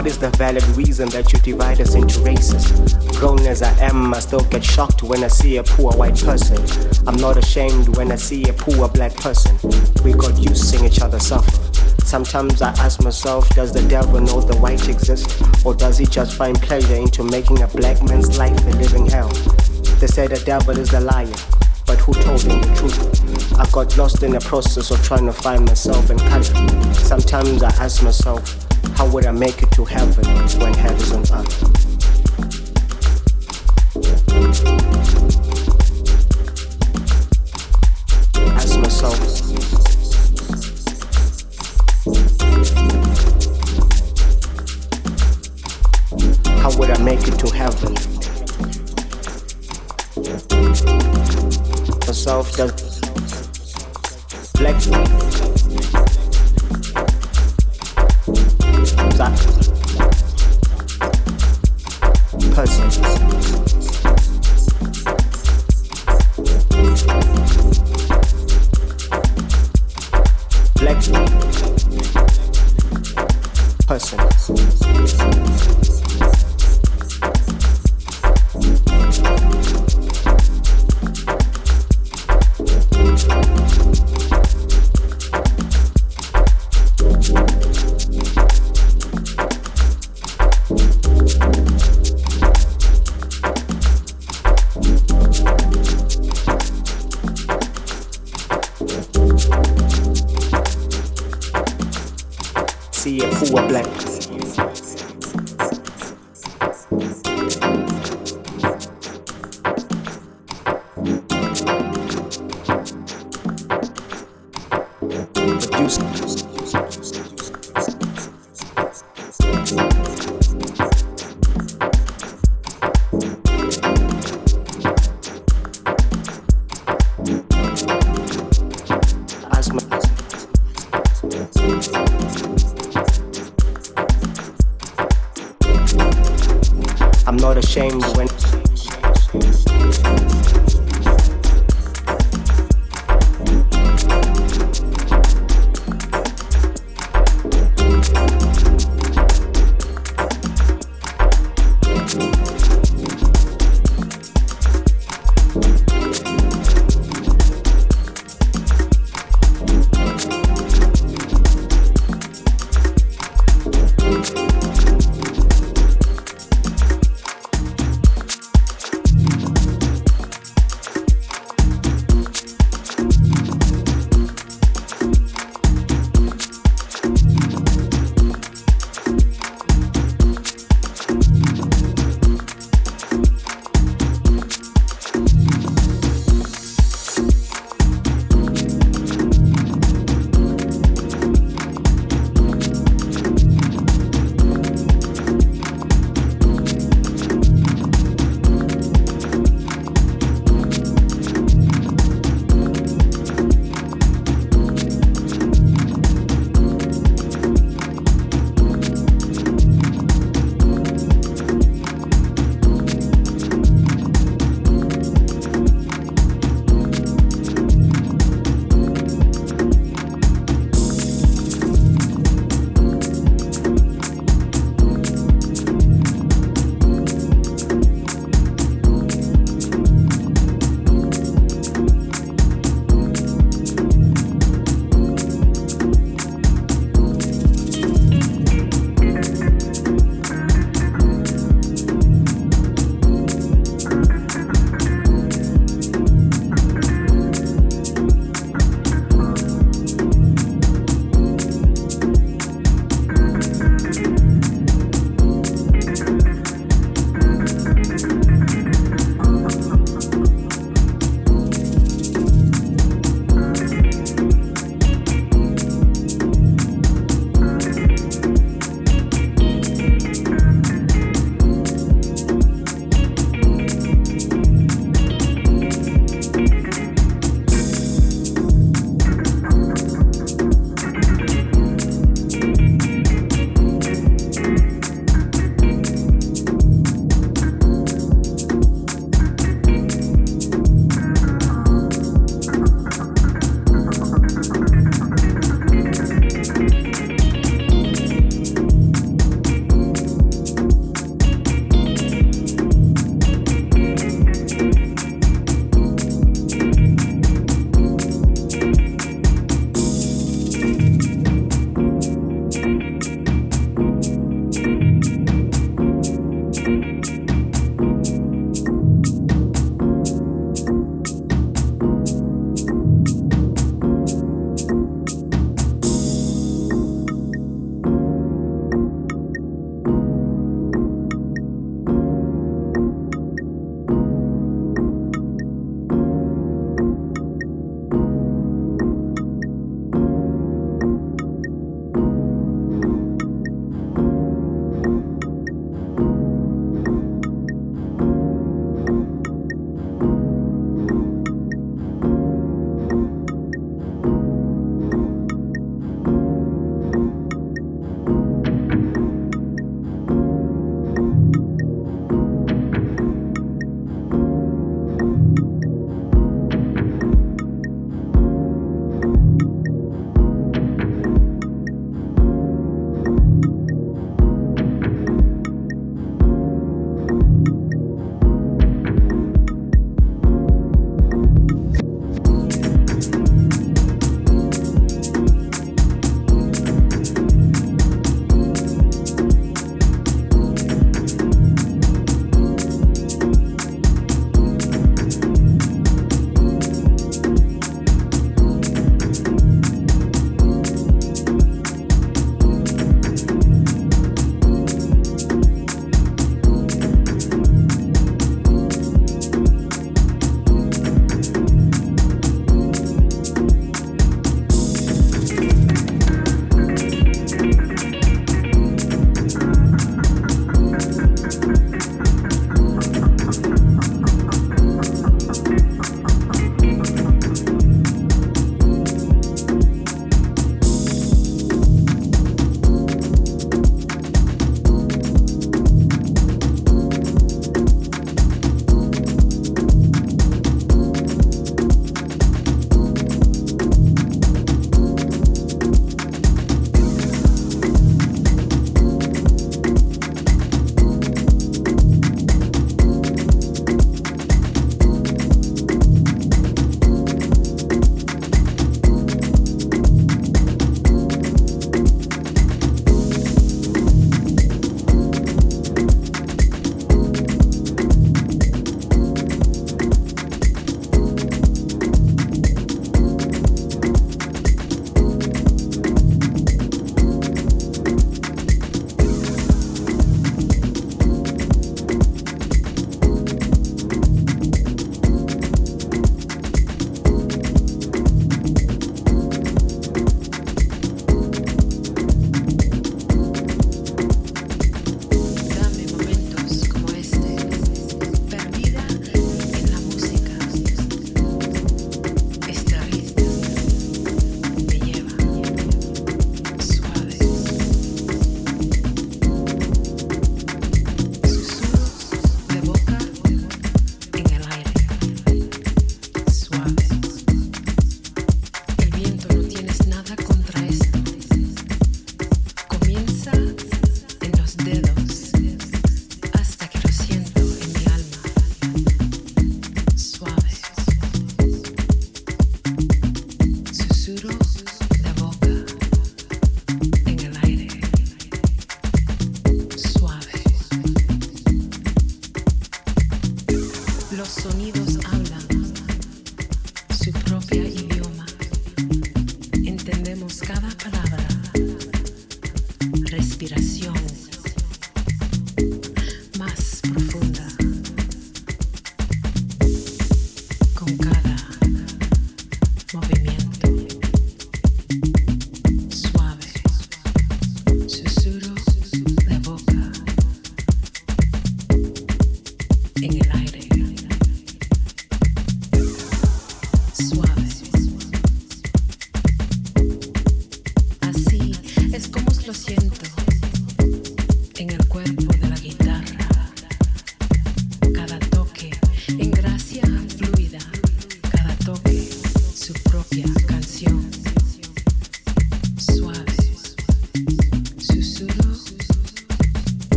What is the valid reason that you divide us into races? Grown as I am, I still get shocked when I see a poor white person. I'm not ashamed when I see a poor black person. We got used seeing each other suffer. Sometimes I ask myself, does the devil know the white exists? Or does he just find pleasure into making a black man's life a living hell? They say the devil is a liar but who told him the truth? I got lost in the process of trying to find myself in color. Sometimes I ask myself, how would I make it to heaven when is on earth?